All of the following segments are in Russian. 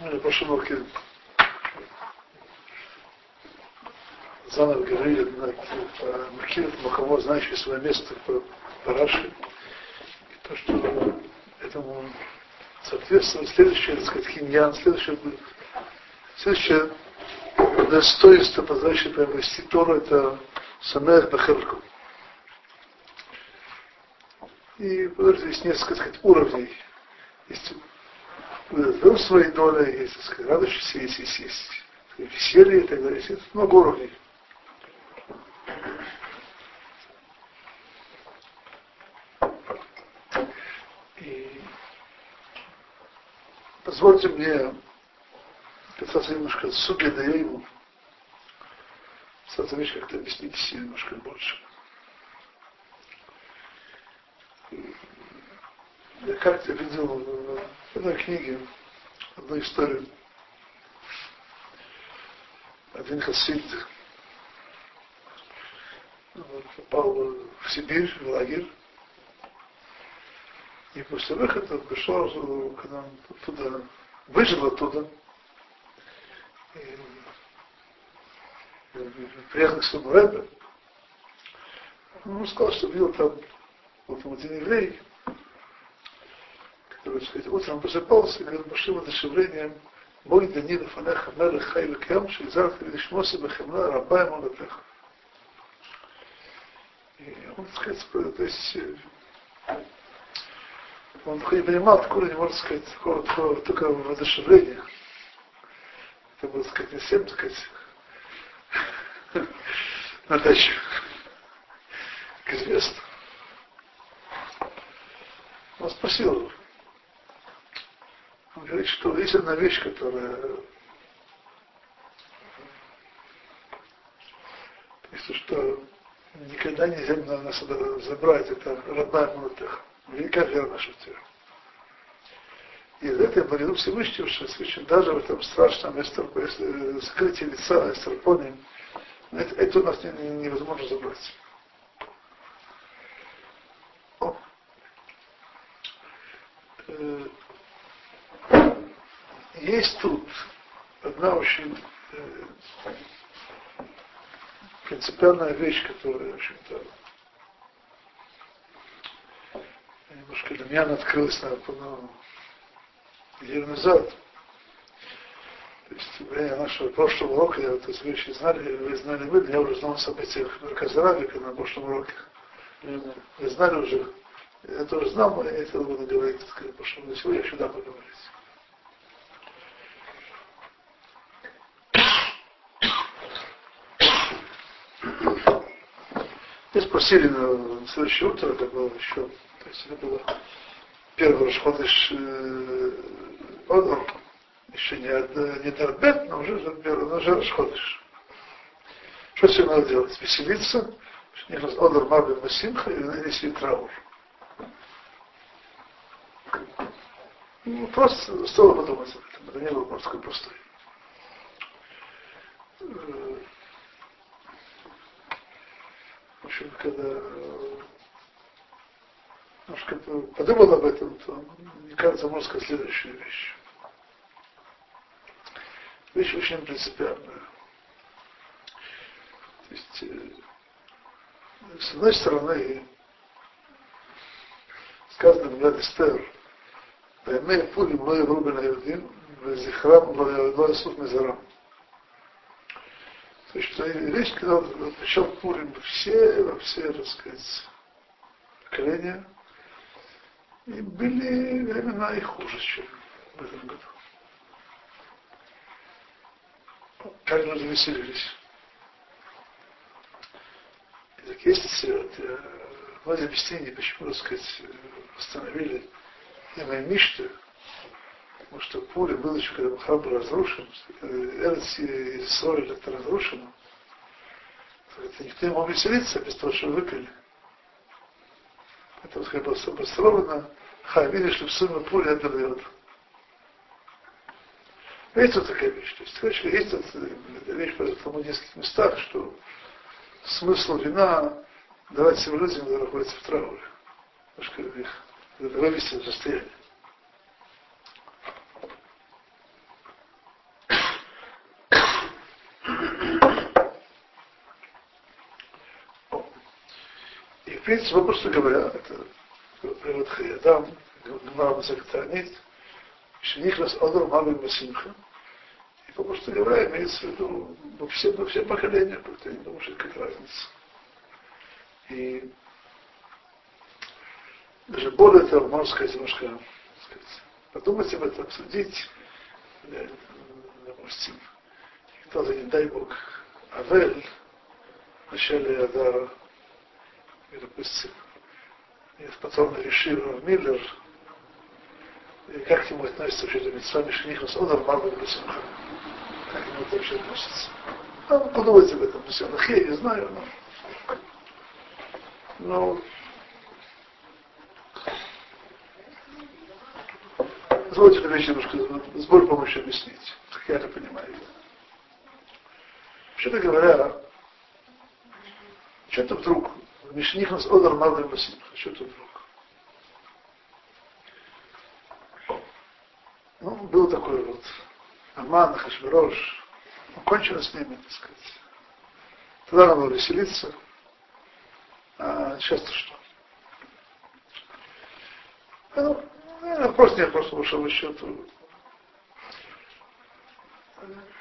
на заново говорили над Макират Махамо, знающий свое место по Параше, и то, что этому соответствует следующее, так сказать, хиньян, следующее, следующее достоинство, позволяющее приобрести Тору, это Самех Бахерку. И здесь несколько, сказать, уровней. Есть берем свои доли, есть, так сказать, радующиеся, есть, есть, есть веселье и так далее. Есть много уровней. И позвольте мне касаться немножко суги да ему. Кстати, вещь как-то объяснить немножко больше. Я как-то видел в одной книге одну историю. Один хасид попал в Сибирь, в лагерь. И после выхода пришел, когда он туда выжил оттуда, и приехал к своему рэбе, он сказал, что видел там вот один еврей, так сказать, утром просыпался и говорил, пошли в одушевление, бой Данила Фанеха Мелех Хайла Кем, Шейзарха Лишмоса Бахемна Раба Молотеха. И он, так сказать, то есть, он понимал, откуда не может сказать, такого, только воодушевления. Это было, сказать, не всем, так сказать, на дачу, как известно. Он спросил его, он говорит, что есть одна вещь, которая если что никогда нельзя на нас забрать, это родная Мулатех. Велика наша тебя. И из этого молитвы Всевышнего, что Всевышний даже в этом страшном скрытии лица эстерпоне, это, это у нас невозможно забрать. есть тут одна очень э, принципиальная вещь, которая, в общем-то, немножко для меня она открылась, наверное, неделю назад. То есть, время нашего прошлого урока, я вот эти вещи знали, вы знали вы, я уже знал о событиях в Мерказарабика на прошлом уроке. Вы знали уже, я тоже знал, но я не хотел бы говорить, так сказать, потому что сегодня я сюда поговорить. И спросили на следующее утро, это было еще, то есть это было первый Рашходыш э, Одор, еще не, не Дарбет, но уже, но уже Рашходыш. Что все надо делать? Веселиться, Одор Мабин Масимха и нанести траур. Ну, просто стоило подумать об этом. Это не было просто простой. Э, в общем, когда э, немножко ну, подумал об этом, то мне кажется, можно сказать следующую вещь. Вещь очень принципиальная. То есть, э, с одной стороны, сказано в Гладистер, «Поймей пули мой рубин аевдин, везихрам, везихрам, везихрам, везихрам, то есть, что вещь, когда пришел Пурим все, во все, так сказать, поколения, и были времена и хуже, чем в этом году. Как люди веселились. И так есть вот, в объяснении, почему, так сказать, восстановили имя Мишты, Потому что поле было еще, когда храм был разрушен, Эрц и Исроиль это разрушено. Это никто не мог веселиться без того, что выпили. Это как бы обосновано. Ха, видишь ли, в сыну пули отдает. Есть вот такая вещь. То есть, короче, есть эта вещь в талмудистских местах, что смысл вина давать всем людям, которые находятся в трауре. Немножко их вывести из состояния. И в принципе, попросту говоря, это привод Хаядам, Гмар Закатанит, Шенихлас Одор Мамин Басимха. И попросту говоря, имеется в виду во все, во все поколения, я не думаю, что это как разница. И даже более того, можно сказать, немножко сказать, подумать об этом, обсудить, допустим, кто-то, не дай Бог, Авель, в начале Адара, и, допустим, есть потом решил Миллер, и как к нему относится вообще это митцва Мишнихус, он нормально Бесимха. Как к нему это вообще относится? А, подумайте об этом, все, я не знаю, но... Но Позвольте эту вещь немножко с более помощью объяснить, как я это понимаю. Вообще-то говоря, что-то вдруг, Мишних нас одер мавлем басимха, что-то вдруг. Ну, был такой вот Аман, Хашвирош, ну, кончено с ними, так сказать. Тогда надо было веселиться, а сейчас-то что? Ну, Вопрос нет, просто по большому счету.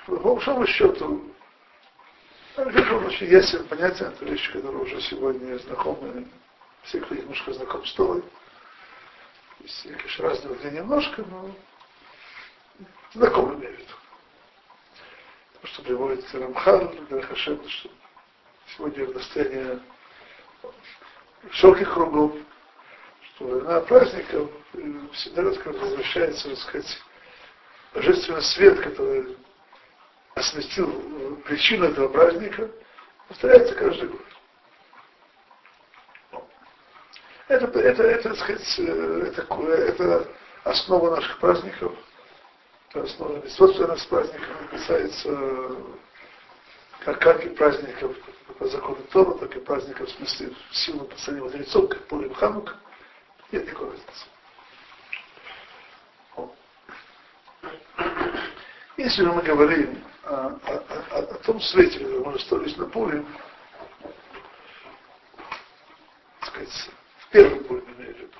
По большому счету, это очень ясен понятие, это вещи, которые уже сегодня знакомы, все, кто немножко знаком с Торой. Есть, конечно, разные где немножко, но знакомы имею в виду. То, что приводит Рамхал, Гархашем, что сегодня в состоянии широких кругов, что на праздников всегда возвращается, так сказать, божественный свет, который осветил причину этого праздника, повторяется каждый год. Это, это, это, сказать, это, это основа наших праздников, это основа собственных праздников, касается как, как и праздников по закону Тора, так и праздников в смысле силы последнего мудрецов, как Пурим Ханука. Нет никакой разницы. Если мы говорим о, о, о, том свете, который мы остались на поле, так сказать, в первом поле имею в виду,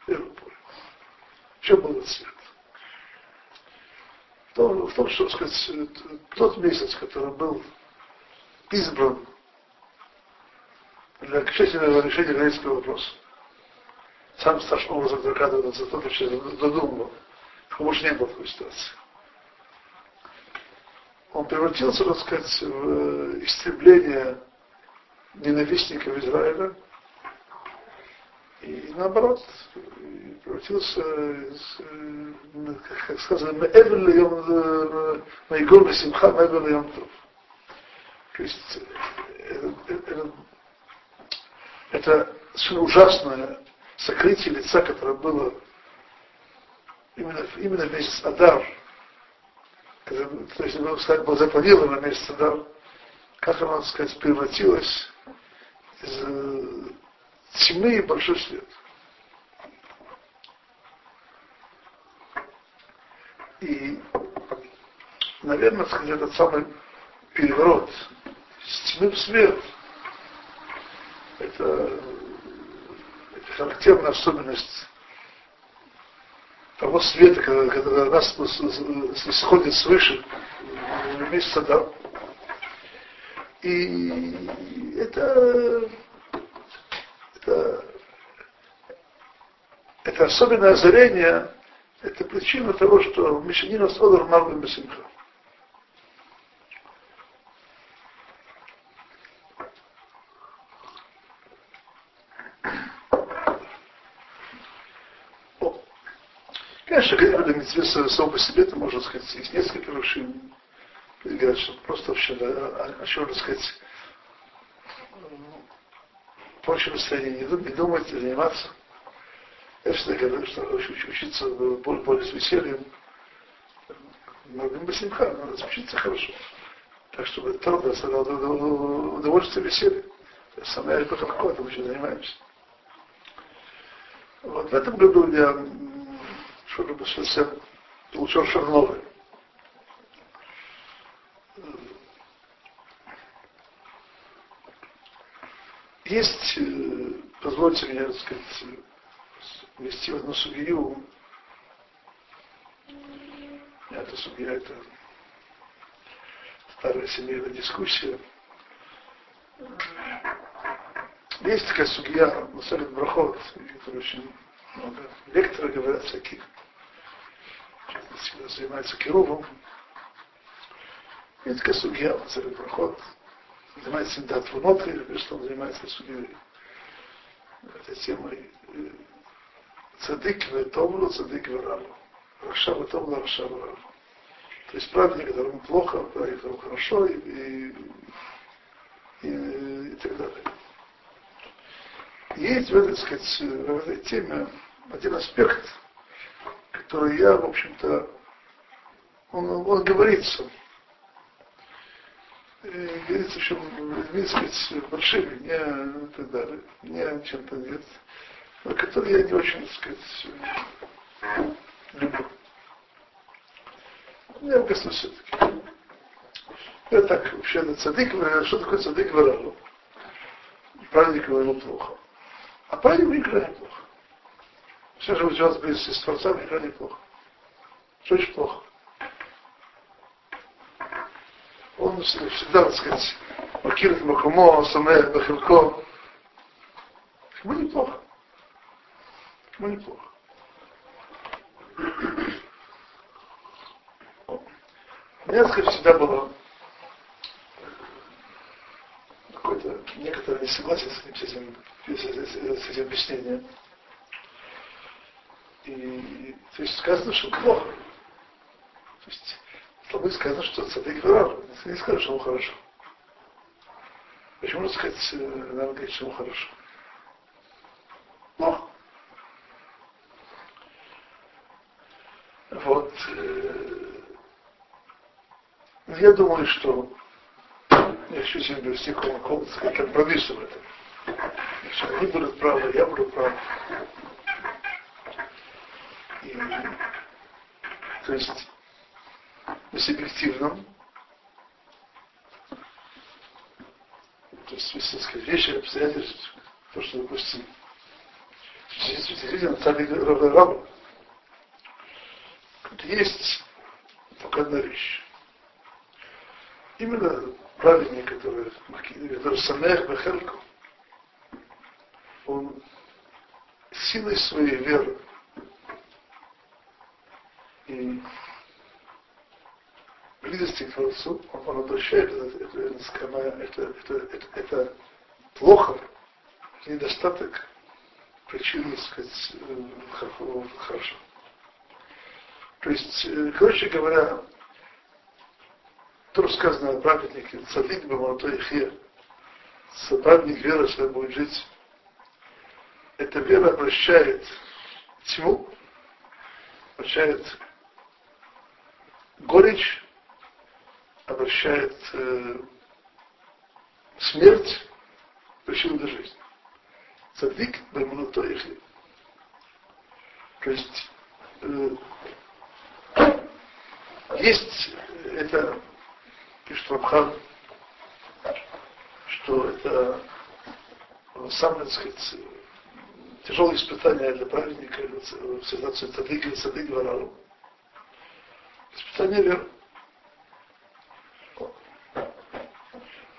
в первом поле. В был этот? В том, в том, что, так сказать, тот месяц, который был избран для окончательного решения еврейского вопроса, сам страшным образом вообще задумывал, что больше не было такой ситуации. Он превратился, так сказать, в э, истребление ненавистников Израиля, и наоборот, превратился, э, как сказано, Маэгор Симха, Маэгор Йомтов. То есть это, это, это совершенно ужасное сокрытие лица, которое было именно, именно в месяц Адар, то есть, было, сказать, было запланировано месяц Адар, как оно, так сказать, превратилось из э, тьмы в большой свет. И, наверное, сказать, этот самый переворот с тьмы в свет, это характерная особенность того света, когда, когда нас исходит свыше месяца, да. И это, это, это особенное озарение, это причина того, что Мишанина Содор Марвин Бесимха. Конечно, когда митцве сам по себе, это можно сказать, есть несколько вершин. Говорят, что просто вообще, да, о, чем сказать, прочее состоянии не, не думать, заниматься. Я всегда говорю, что учиться более с весельем, многим бы симха, надо учиться хорошо. Так, чтобы трудно удовольствие веселье. Самое легко, это мы еще занимаемся. Вот в этом году я что-то совсем получил что-то новое. Есть, э, позвольте мне, так сказать, ввести в одну судью. Это судья, это старая семейная дискуссия. Есть такая судья, Мусалит Брахот, который очень много лекторы говорят всяких, занимается Кирувом. Есть такая судья, Мусалит Брахот, занимается Синдат или что он занимается судьей этой темой. Цадык в Томлу, цадык в Раму. Раша в Томлу, Раша в Раму. То есть праведник, которому плохо, праведник, которому хорошо, и, и, и, и так далее. Есть в этой, сказать, в этой теме один аспект, который я, в общем-то, он, он говорится. И говорится, что людьми, сказать, большими, не и так далее, не чем-то нет, но который я не очень, так сказать, люблю. Я коснусь все-таки. Это так, вообще, на цадык, что такое цадык варалу? Праведнику ему плохо. А праведнику никогда не плохо. Все же у вас близости с Творцом никогда не плохо. Что очень плохо? Он всегда, так сказать, Макирит Макумо, Самех, Бахилко. Ему неплохо. Ему неплохо. У меня, скажем, всегда было какое-то некоторое несогласие с этим, с этим, с этим объяснением. И, то есть сказано, что плохо. То есть, тобой сказано, что цадык врал. Не скажешь, что ему хорошо. Почему сказать, э, надо говорить, что ему хорошо? Плохо. Вот. Э, я думаю, что я хочу себе вести комнату, как компромиссу в этом. Они будут правы, я буду прав. То есть, на субъективном, то есть, если сказать, вещи, обстоятельства, то, что, допустим, действительно, царь Раба, есть только одна вещь. Именно праведник, который, который Самех Бехельку, он силой своей веры и близости к Творцу, он, он обращает это, это, это, это, это, это, это плохо, недостаток, причину, сказать, э, хорошо. То есть, э, короче говоря, то, что сказано о праведнике, цадик бы молодой хе, праведник вера своя будет жить. Эта вера обращает тьму, обращает горечь, обращает э, смерть, причину до жизни. Цадик молодой хе. То есть э, есть это пишет Рабхан, что это самое, так сказать, тяжелое испытание для праведника, в ситуации Цадык или Веры.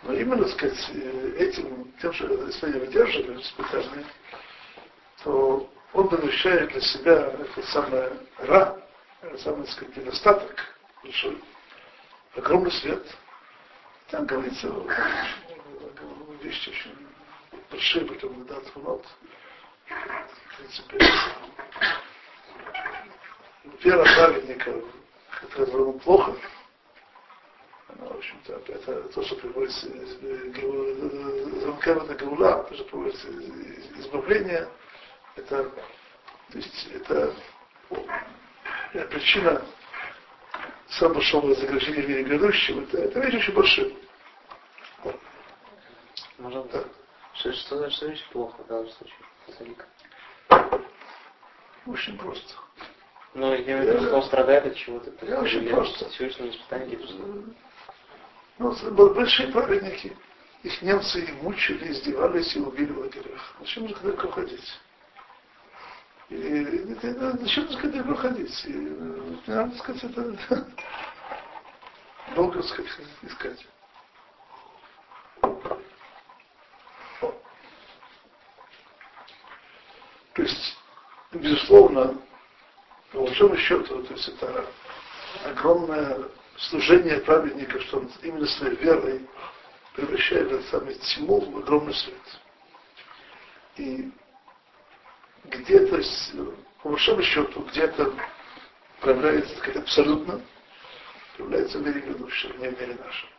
Но именно, так сказать, этим, тем, что это испытание выдерживает, испытание, то он помещает для себя это самое ра, самый, так сказать, недостаток большой, огромный свет – там говорится вещи очень большие, потом да, тхунот. В принципе, вера праведника, которому плохо, она, в общем-то, это то, что приводится из Кевана Гаула, тоже проводится избавление, это, то есть, это, это причина самого большого загрязнения в мире грядущего, это, это вещь очень большая. Можно да. Что, что, что значит плохо в данном случае? Очень просто. Ну, я имею в виду, что он страдает от чего-то. Просто. Всевышнего испытания Ну, большие праведники. Их немцы и мучили, издевались и убили в лагерях. Зачем же далеко ходить? И, и, зачем же далеко ходить? И, надо сказать, это долго сказать, искать. То есть, безусловно, большому счету, то есть это огромное служение праведника, что он именно своей верой превращает этот самый тьму в огромный свет. И где-то, по большому счету, где-то проявляется как абсолютно, проявляется в мире грядущем, не в мире нашем.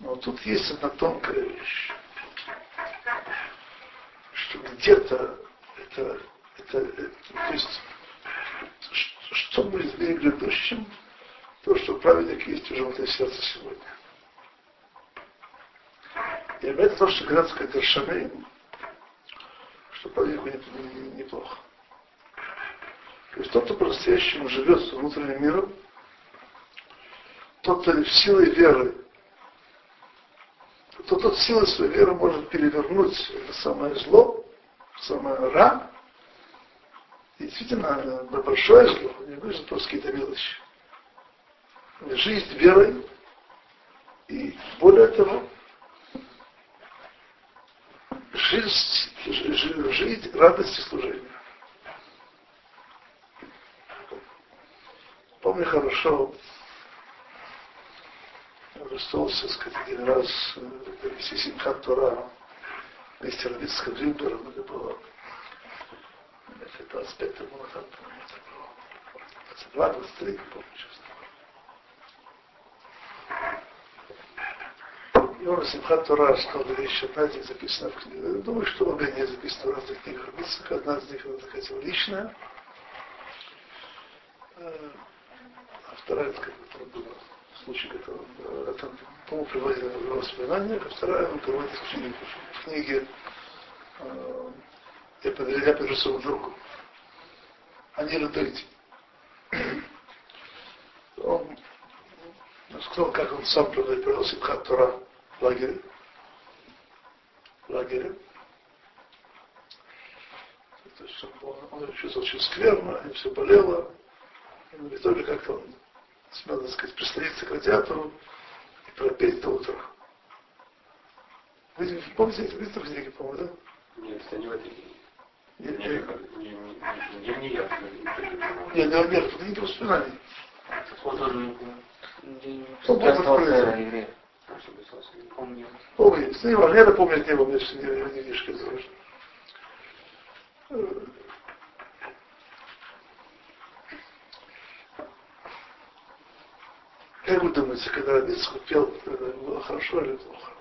Но тут есть одна тонкая вещь, что где-то это, это, это то есть, что в мире грядущем, то, что праведник есть уже в этой сердце сегодня. И это то, что говорят, сказать, Аршамейн, что праведнику неплохо. То есть тот, кто по-настоящему живет с внутренним миром, тот, кто в силой веры, то тот силой своей веры может перевернуть самое зло, самое ра, действительно большое зло, не говорю, просто какие-то мелочи. Жизнь верой, и более того, жизнь, жить радости служения. Помню хорошо, Ростовся, сказать, один раз вести Симхат Тора вместе Равицкого Вильбера, это было это 25 тому назад, по-моему, это было 22, 23, не помню, честно. Он Симхат Тора сказал вещь, одна них записана в книге. Думаю, что обе не записаны в разных книгах Равицкого, одна из них, она такая личная, а вторая, как бы, была случай, который, это, по-моему, приводит в воспоминания, а вторая он приводит в книге, в книге э, я, пишу своему другу. Они родители. Он сказал, как он сам провел Симхат Тора в лагере. В лагере. Он, он чувствовал очень скверно, и все болело. И в итоге как-то он смел, так сказать, прислониться к радиатору и пропеть до утра. Вы помните, это в книге, по-моему, да? Нет, это не в этой книге. Нет, не, не, не, не я. Нет, нет, нет, в книге воспоминаний. Он не был открыт. Помню. Помню, не важно, я помню от него, мне не книжка заложена. Как вы думаете, когда Ницху пел, было хорошо или плохо?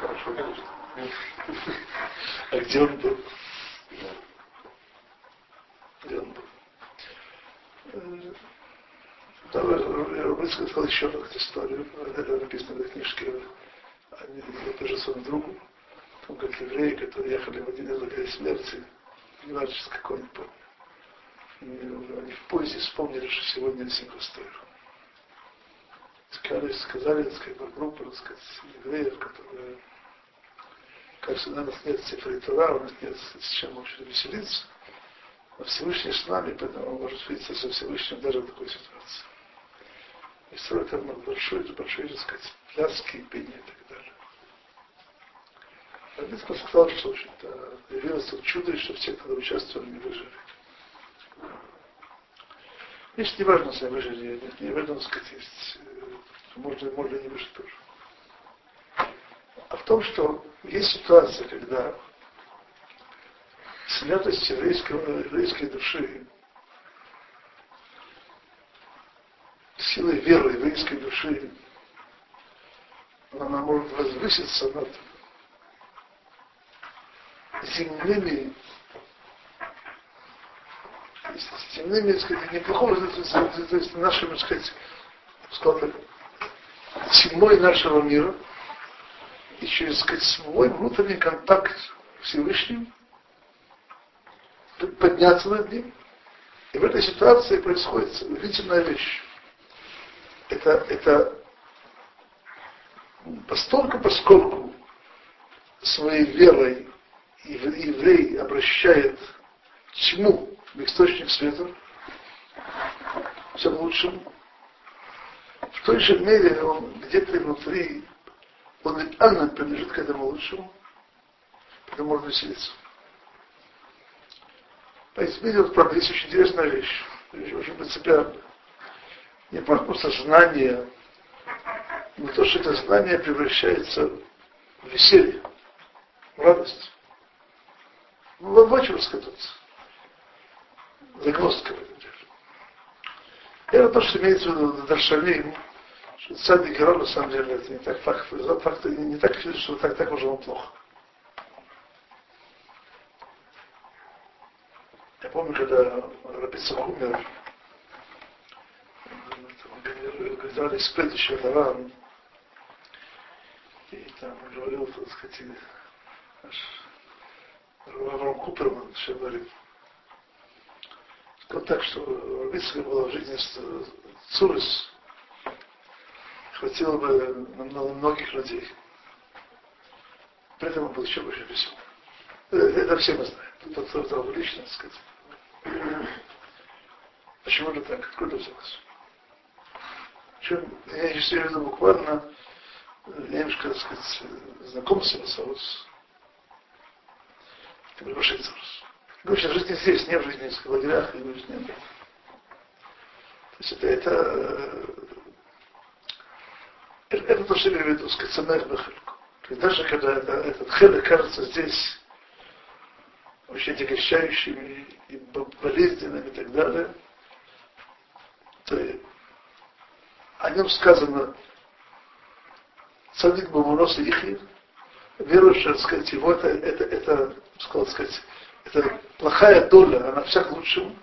Хорошо, конечно. А где он был? Где он был? Рубинский сказал еще одну историю, это написано в этой книжке, они тоже своему другу, он как евреи, которые ехали в один из лагерей смерти, не важно, с какой не помню они в поезде вспомнили, что сегодня Симхастойр. Сказали, сказали, сказать, группа, так сказать, евреев, которые, кажется, у нас нет цифритора, у нас нет с чем вообще веселиться. Но Всевышний с нами, поэтому может встретиться со Всевышним даже в такой ситуации. И строит там большой, большой, так сказать, пляски, пение и так далее. Равицкий сказал, что, в общем-то, явилось тут чудо, что все, кто участвовали, не выжили. Здесь не важно, если выжили не в этом, сказать, есть, можно, можно не выжить тоже. А в том, что есть ситуация, когда святость еврейского, еврейской души, силой веры еврейской души она может возвыситься над земными земными, так сказать, неплохого, то есть нашими, так сказать, так, тьмой нашего мира, и через сказать, свой внутренний контакт с Всевышним подняться над ним. И в этой ситуации происходит удивительная вещь. Это, это постольку, поскольку своей верой еврей обращает тьму в источник света, всем лучшему, в той же мере он где-то внутри, он ведь Анна принадлежит к этому лучшему, поэтому можно веселиться. Поэтому видел, правда, есть очень интересная вещь, очень принципиальная. Не просто знание, но то, что это знание превращается в веселье, в радость. Ну, в чем сказать. Загвоздка в этом деле. Это то, что имеется в виду Даршалим, что цадик и на самом деле, это не так факт, факт не так, что так, так уже он плохо. Я помню, когда Рабицах умер, говорили следующее Раван, и там говорил, так сказать, наш Авраам Куперман, все говорит, сказал так, что Рабицах была в жизни Цурис, хватило бы на многих людей. При этом он был еще больше весел. Э, это все мы знаем. Тот, кто знал лично, так сказать. Почему это так? Откуда взялось? Причем, я сейчас имею буквально, я немножко, так сказать, знаком с. Это большой Царус. Говорю, в жизни здесь, не в жизни в лагерях, и в жизни. То есть это, это, это, то, что я имею в виду, сказать, бахальку. Есть даже когда это, этот хелек кажется здесь очень отягощающими и болезненными и так далее, то о нем сказано цадик Бамурос и Ихир, верующий, так сказать, его это, это, это, сказал сказать, это плохая доля, она всяк лучшему,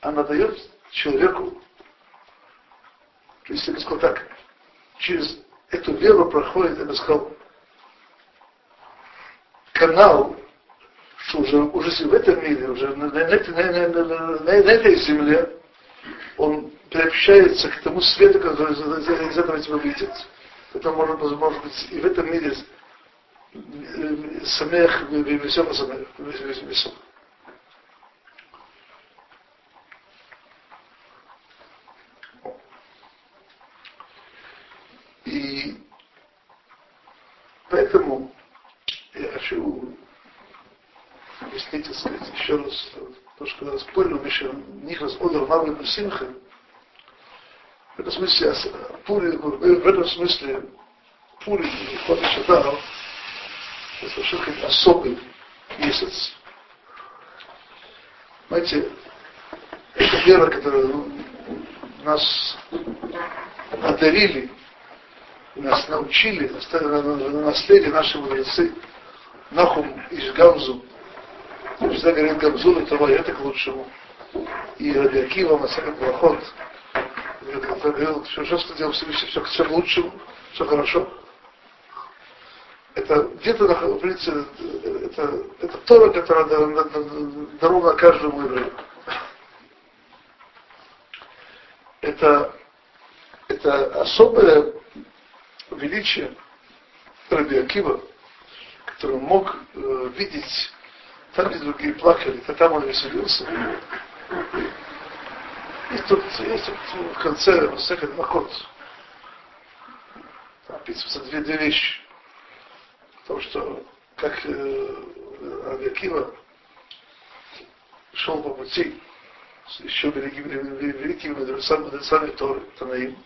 она дает человеку, то есть я бы сказал так, через эту веру проходит, я бы сказал, канал что уже, уже в этом мире, уже на, на, на, на, на, этой земле, он приобщается к тому свету, который из, этого тебя видит. Это может, может быть и в этом мире самех весел самех, весел. И поэтому я хочу объяснить, так сказать, еще раз, то, что когда спорили, Миша, Нихас Одер Мавлин Симха, в этом смысле, Пури, в этом смысле, Пури, Хода Шадар, это совершенно особый месяц. Знаете, эта вера, которую нас одарили, нас научили, на наследие наши мудрецы, Нахум из Гамзу, Всегда говорит Гамзул и Тава, это к лучшему. И Раби Акива, Масахат Брахот, говорил, что что делал все, все, все к лучшему, все хорошо. Это где-то находится, это, это Тора, которая дарована каждому еврею. Это, это особое величие Раби Акива, который мог э, видеть там, где другие плакали, то там он веселился. И тут есть тут в конце Масехет Махот. Там описываются две, две вещи. Потому что как э, Авиакива шел по пути с еще великими, великими мудрецами, мудрецами Торы, Танаим.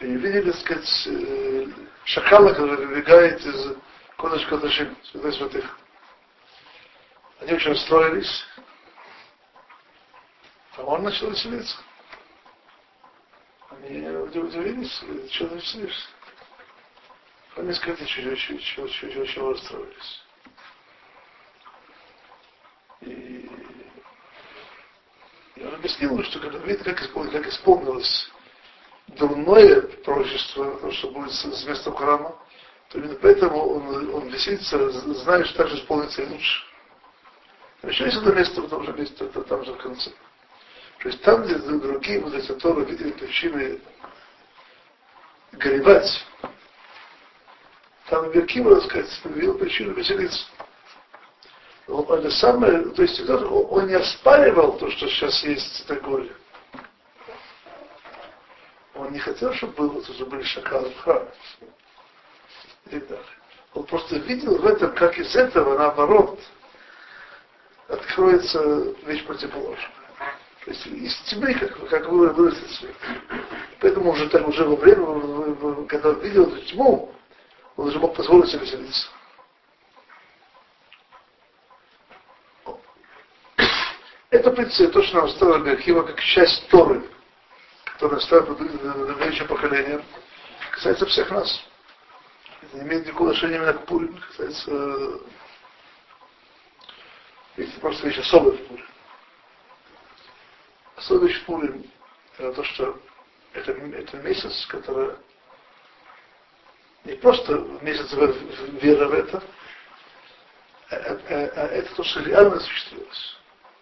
И видели, так сказать, э, шакала, который выбегает из Кодыш Кодышим, святой святых. Они очень расстроились. А он начал веселиться. Они удивились, что ты веселишься. По несколько очень, очень, очень, очень, очень расстроились. И я объяснил, что когда видите, как, как исполнилось дурное пророчество, что будет с местом храма, то именно поэтому он, он веселится, зная, что так исполнится и лучше. Еще есть одно место в том же месте, это там же в конце. То есть там, где другие мудрецы Тора видели причины горевать, там Верким, так сказать, видел причину веселиться. Он, это самое, то есть он не оспаривал то, что сейчас есть это горе. Он не хотел, чтобы было, чтобы были шакалы в храме. И так. Он просто видел в этом, как из этого, наоборот, откроется вещь противоположная. То есть из тьмы, как, как вы вырастет свет. Поэтому уже так уже во время, когда он видел эту тьму, он уже мог позволить себе веселиться. Это, в принципе, то, что нам оставил Берхива, как часть Торы, которая оставила следующее поколение, касается всех нас. Это не имеет никакого отношения именно к Пурим, касается есть просто вещь особая в Пурим. Особая вещь в Пурим это то, что это, это месяц, который не просто месяц веры в это, а, а, а это то, что реально осуществилось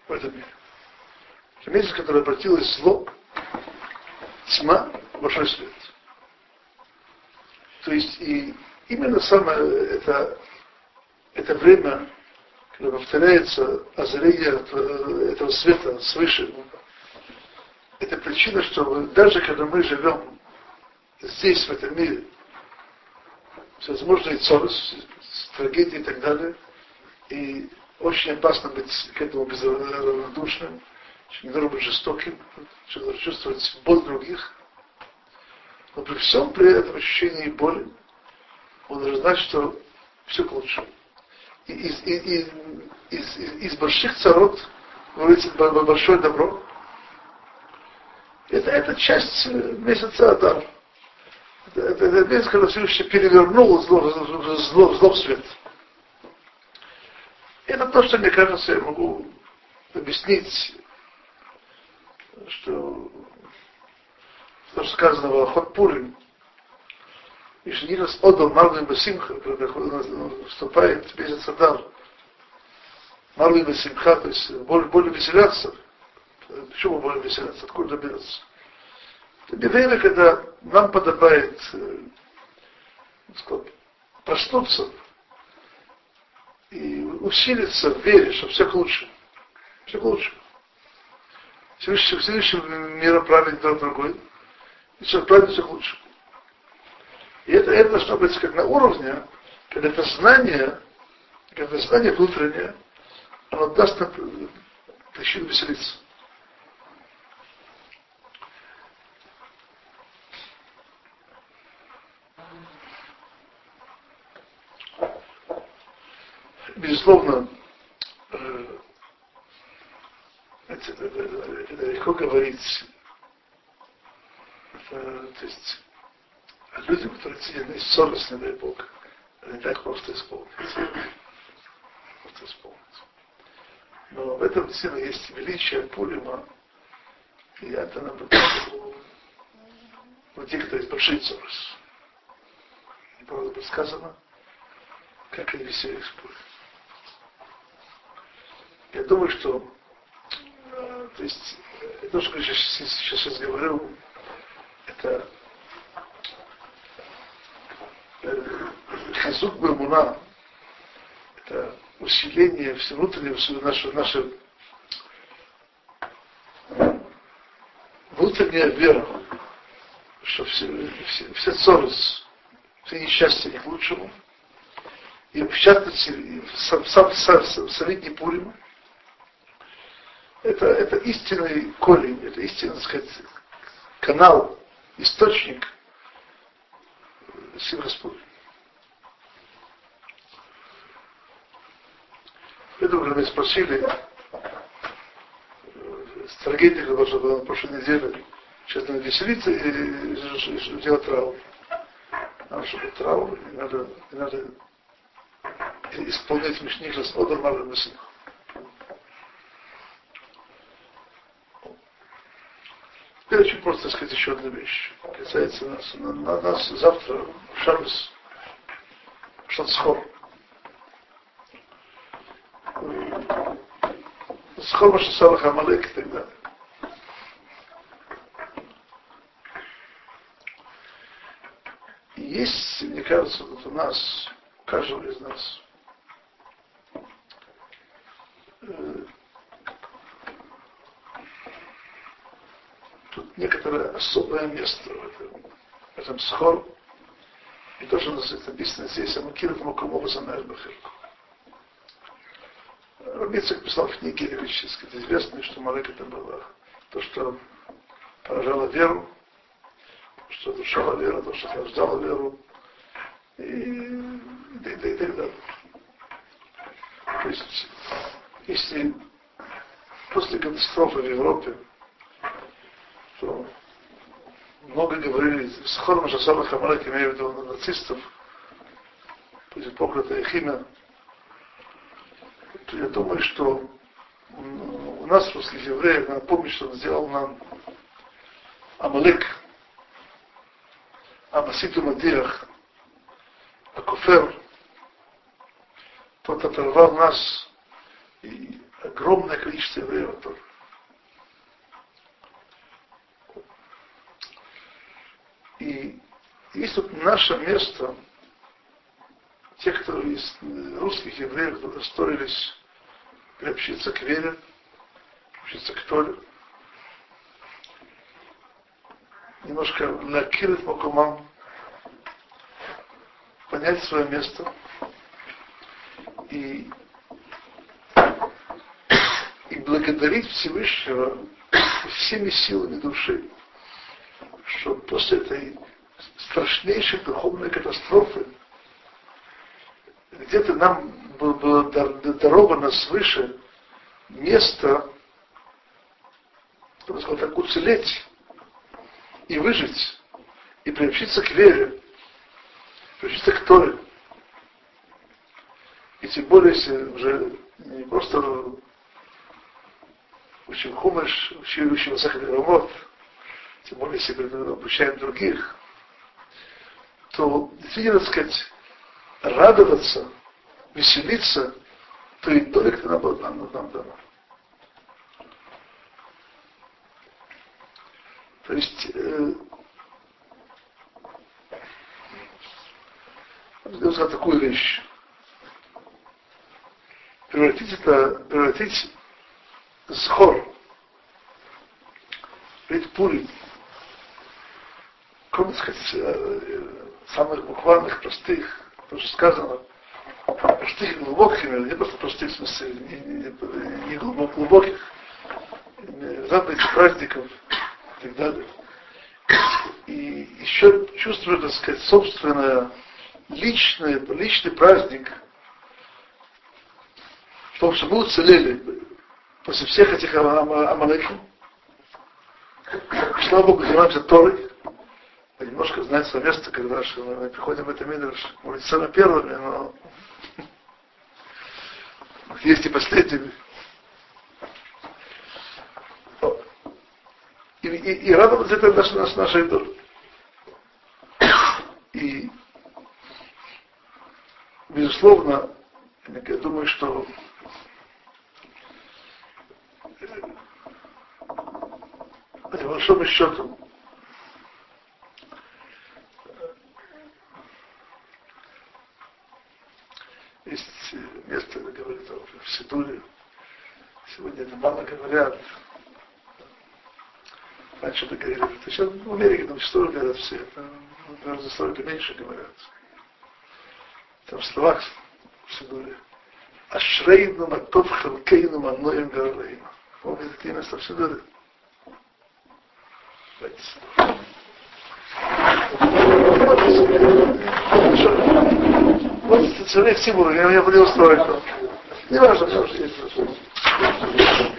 в этом мире. Это месяц, который обратилось зло, тьма, большой свет. То есть и именно самое это, это время когда повторяется озарение этого света свыше, это причина, что даже когда мы живем здесь, в этом мире, всевозможные ссоры, трагедии и так далее, и очень опасно быть к этому безравнодушным, не должен быть жестоким, что должен чувствовать боль других. Но при всем при этом ощущении боли, он должен знать, что все к лучшему из, из, из, из больших царот вырастет большое добро. Это, это часть месяца Адар. Это, это, это месяц, когда Всевышний перевернул зло, зло, зло в свет. Это то, что, мне кажется, я могу объяснить, что то, что сказано в Ахот Пурим, и что Нилас отдал Марлин Басимха, вступает месяц Адар. Марлин Басимха, то есть более, более веселяться. Почему более веселяться? Откуда берется? Это время, когда нам подобает э, сказать, проснуться и усилиться в вере, что все к лучшему. Все к лучшему. Всевышний, Всевышний мира правит друг другой. И все правит все к лучшему. И это, это должно быть как на уровне, когда это знание, когда это знание внутреннее, оно даст нам причину веселиться. Безусловно, э, это, это, это легко говорить. Это, то есть а люди, которые сидят совестны, дай Бог, они так просто исполнятся. Просто исполнятся. Но в этом действительно есть величие Пулима, и это наблюдается у тех, кто большие совесть. И правда бы сказано, как они веселились Пулим. Я думаю, что э, то есть, то, что я сейчас, сейчас говорю, это Хазук Бамуна – это усиление внутреннего нашего, нашего внутренняя вера, что все, все, все ссоры, все несчастья к лучшему, и в частности, сам, сам, сам, сам Солидний Пурим, это, это истинный корень, это истинный, сказать, канал, источник сил Господь. Поэтому, когда меня спросили, трагедия, которая была на прошлой неделе, сейчас надо веселиться и делать травму. А нашего траура, и надо, и надо исполнять Мишнихас Одер Мара Мессинах. Теперь очень просто сказать еще одну вещь. Касается нас. На, на нас завтра Шабас Шанцхор. Схор Машасалах Амалек и так далее. есть, мне кажется, вот у нас, у каждого из нас, э, тут некоторое особое место в этом, в этом схор. И то, что у нас написано здесь, Амакиров Макумова Замербахирку. Рабицик писал в книге это известно, что Малек это было то, что поражало веру, что душала вера, то, что рождала веру, и, и, и, и далее. То есть, если после катастрофы в Европе, то много говорили, с Хором Шасаба Хамарек, имею в виду нацистов, после проклятая химия, то то я думаю, что у нас, русских евреев, надо помнить, что он сделал нам Амалек, Амаситу Мадирах, Акуфер, тот оторвал нас и огромное количество евреев от И есть тут наше место, те, кто из русских евреев, кто строились приобщиться к вере, приобщиться к Торе, немножко накинуть макумам, понять свое место. И, и благодарить Всевышнего всеми силами души, что после этой страшнейшей духовной катастрофы где-то нам было даровано свыше место, чтобы сказать, так, уцелеть и выжить, и приобщиться к вере, приобщиться к Торе. И тем более, если уже не просто учим хумыш, учим, учим Масахат Рамот, тем более, если обучаем других, то действительно, так сказать, радоваться, веселиться той доле, которая нам, нам, нам дана. То есть, э, я такую вещь. Превратить это, превратить схор, ведь пури, как сказать, э, самых буквальных, простых, то, что сказано, простых глубоких, не просто простых, в смысле, не, не, не глубоких, заповедей праздников, и так далее. И еще чувствую, так сказать, собственное личное, личный праздник в том, что мы уцелели после всех этих амалеков. Слава Богу, занимаемся Торой. Немножко знать свое место, когда мы приходим в это Мидрш, может, самыми первыми, но есть и последними. И, и, и радоваться это наш, наш, нашей долей. И, безусловно, я думаю, что по большому счету есть место, где говорит в Сидуре, сегодня это мало говорят, Это говорили. Сейчас в Америке там что говорят все. Там за столько меньше говорят. Там в словах все были. Ашрейну матов халкейну маноем гарлейну. Помните, такие места все были? Вот человек Тимур, я меня не устроит. Не важно, важно, есть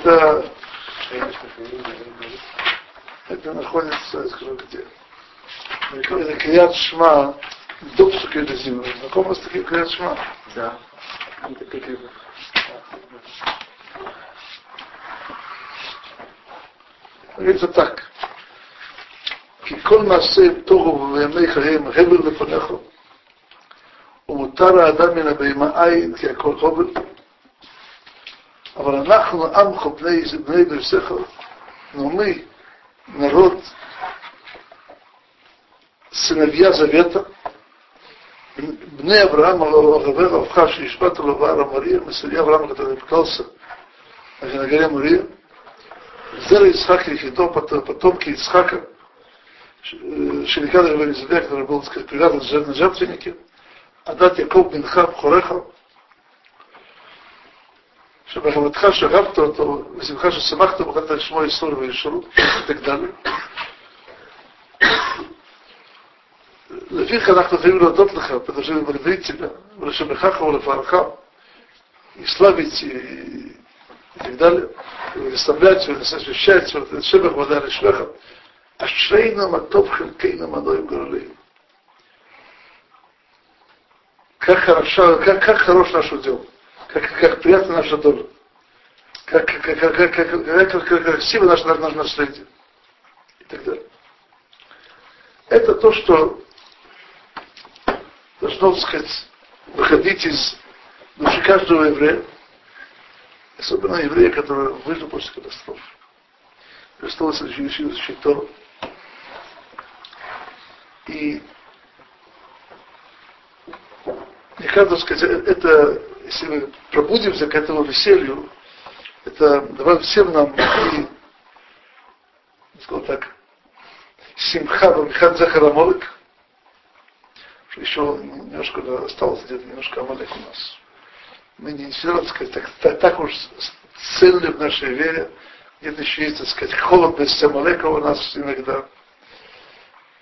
это, это находится я скажу где. Это Крият Шма до Псуки Зимы. Знакомо с таким Крият Шма? Да. Это петли. Говорится так. כי כל מעשה טוב וימי חייהם הבל לפניך, ומותר האדם מן הבהמה עין כי הכל הבל. Но мы, народ, сыновья Завета, Бне Авраама Лававера Авхаши Ишпата Лавара Мария, мы сыновья Авраама, который поклялся на виногоре Мария, Зера Исхак Ехидо, потомки Исхака, э, Шеликада Ревелизабе, который был, так сказать, привязан на жертвеннике, Адат Яков Бенхаб Хореха, שבחמתך שכבת אותו, בשמחה ששמחת ומחלת על שמו איסור ואישור, תגדל. לפיך אנחנו חייבים להודות לך, פתאום ולבריצינה, ולשמחך ולפערך, יסלאביץ, תגדל, ולשמח ולששץ ולתת שבח ודאי לשמך, אשרינו מה טוב חלקנו מנועים גדולים. Как хорошо, как, как хорош наш удел как, как приятна наша доля, как, как, как, как, как, как, как, как красиво наше, наше наследие и так далее. Это то, что должно, так сказать, выходить из души каждого еврея, особенно еврея, который выжил после катастрофы. Христос учил Тору. И мне кажется, сказать, это если мы пробудимся к этому веселью, это давай всем нам скажем так, симха бамихат захарамолик, что еще немножко осталось где-то немножко амалек у нас. Мы не все сказать, так, так, так уж цельны в нашей вере, где-то еще есть, так сказать, холодность амалека у нас иногда.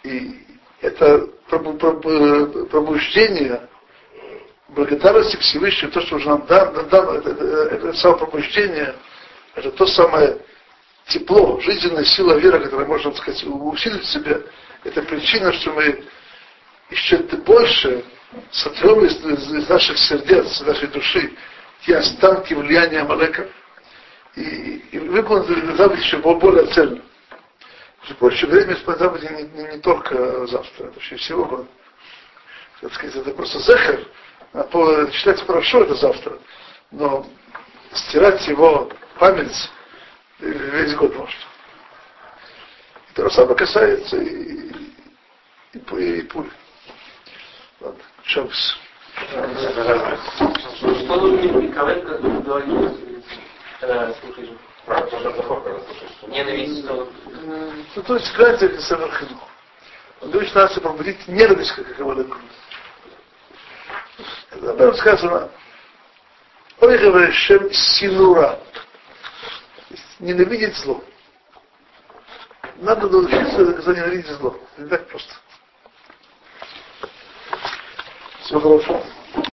И это пробуждение благодарности Всевышнему, то, что уже нам дано, дано это, это, это самопробуждение, это то самое тепло, жизненная сила вера, которая можно, так сказать, усилить в себе, это причина, что мы еще больше сотрем из, из, наших сердец, из нашей души те останки влияния Амалека, и, и выполнить быть еще более цельно. Больше времени должна быть не, не, не только завтра, это вообще всего года. Так сказать, это просто зехер, а читать хорошо это завтра, но стирать его память весь год может. И то же самое касается и, и, и, и пуль. Ладно, Шабс. Что нужно Николай слушаешь Ненависть. Ну, то есть, глядя, это самый Он говорит, что надо пробудить ненависть, как говорит. Об сказано, ой, говорит, шем синура. Ненавидеть зло. Надо научиться ненавидеть зло. Не так просто. Всего хорошего.